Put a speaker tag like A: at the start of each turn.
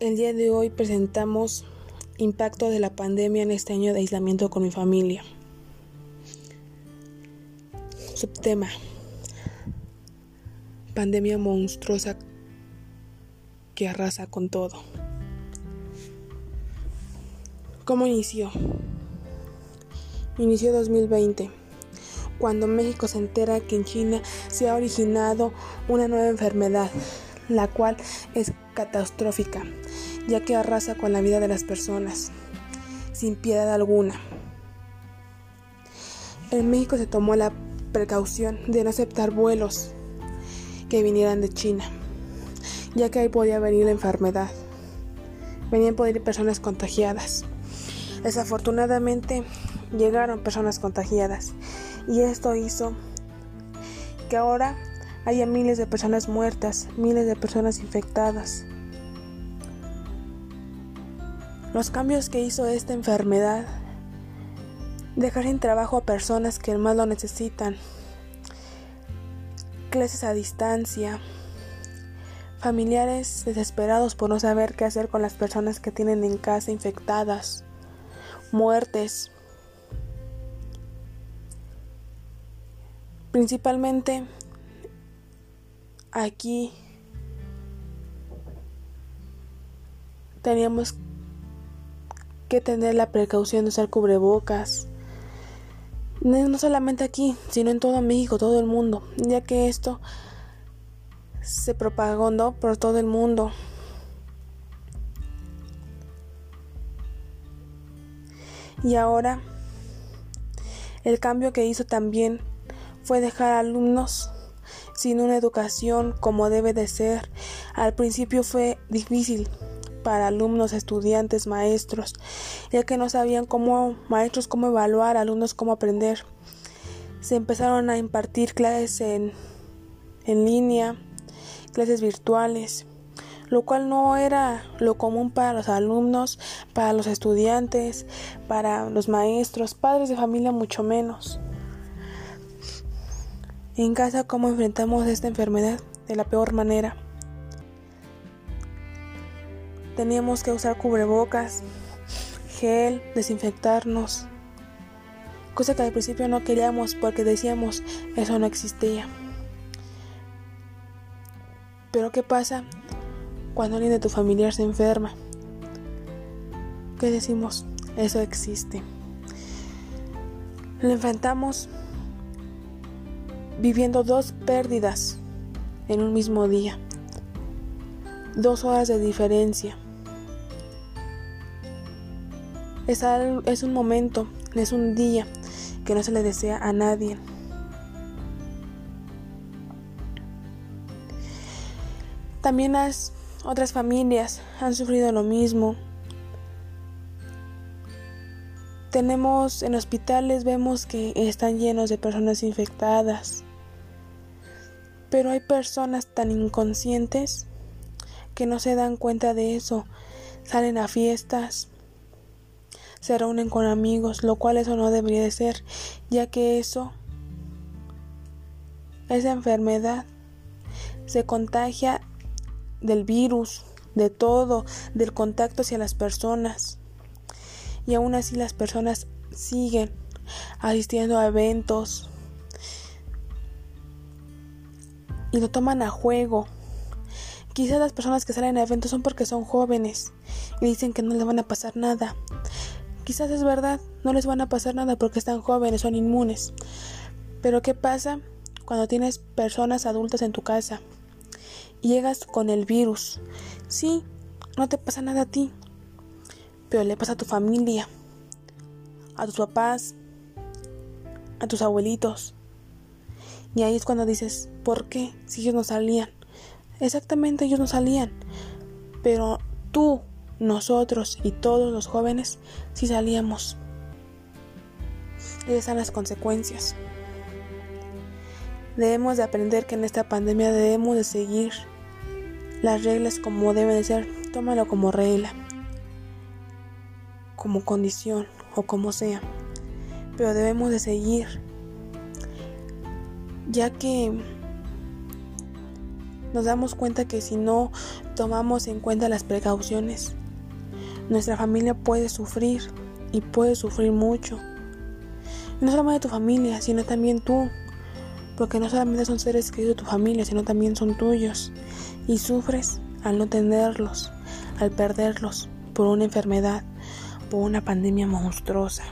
A: El día de hoy presentamos impacto de la pandemia en este año de aislamiento con mi familia. Subtema. Pandemia monstruosa que arrasa con todo. ¿Cómo inició? Inició 2020, cuando México se entera que en China se ha originado una nueva enfermedad, la cual es catastrófica, ya que arrasa con la vida de las personas, sin piedad alguna. En México se tomó la precaución de no aceptar vuelos que vinieran de China, ya que ahí podía venir la enfermedad. Venían poder ir personas contagiadas. Desafortunadamente llegaron personas contagiadas y esto hizo que ahora haya miles de personas muertas, miles de personas infectadas. Los cambios que hizo esta enfermedad, dejar sin trabajo a personas que más lo necesitan, clases a distancia, familiares desesperados por no saber qué hacer con las personas que tienen en casa infectadas, muertes. Principalmente aquí teníamos que tener la precaución de usar cubrebocas. No solamente aquí, sino en todo México, todo el mundo, ya que esto se propagó por todo el mundo. Y ahora el cambio que hizo también fue dejar alumnos sin una educación como debe de ser. Al principio fue difícil para alumnos, estudiantes, maestros, ya que no sabían cómo, maestros cómo evaluar, alumnos cómo aprender. Se empezaron a impartir clases en, en línea, clases virtuales, lo cual no era lo común para los alumnos, para los estudiantes, para los maestros, padres de familia mucho menos. En casa, ¿cómo enfrentamos esta enfermedad? De la peor manera teníamos que usar cubrebocas, gel, desinfectarnos. Cosa que al principio no queríamos porque decíamos eso no existía. Pero ¿qué pasa cuando alguien de tu familiar se enferma? ¿Qué decimos? Eso existe. Lo enfrentamos viviendo dos pérdidas en un mismo día. Dos horas de diferencia. Es, un momento, es un día que no se le desea a nadie. También las otras familias han sufrido lo mismo. Tenemos en hospitales, vemos que están llenos de personas infectadas. Pero hay personas tan inconscientes que no se dan cuenta de eso. Salen a fiestas, se reúnen con amigos, lo cual eso no debería de ser, ya que eso, esa enfermedad, se contagia del virus, de todo, del contacto hacia las personas. Y aún así las personas siguen asistiendo a eventos y lo toman a juego. Quizás las personas que salen a eventos son porque son jóvenes y dicen que no les van a pasar nada. Quizás es verdad, no les van a pasar nada porque están jóvenes, son inmunes. Pero ¿qué pasa cuando tienes personas adultas en tu casa y llegas con el virus? Sí, no te pasa nada a ti, pero le pasa a tu familia, a tus papás, a tus abuelitos. Y ahí es cuando dices, ¿por qué? Si ellos no salían. Exactamente, ellos no salían. Pero tú nosotros y todos los jóvenes si salíamos. Y esas son las consecuencias. Debemos de aprender que en esta pandemia debemos de seguir las reglas como deben de ser. Tómalo como regla, como condición o como sea. Pero debemos de seguir, ya que nos damos cuenta que si no tomamos en cuenta las precauciones, nuestra familia puede sufrir y puede sufrir mucho. no solamente tu familia, sino también tú, porque no solamente son seres queridos de tu familia, sino también son tuyos. Y sufres al no tenerlos, al perderlos por una enfermedad, por una pandemia monstruosa.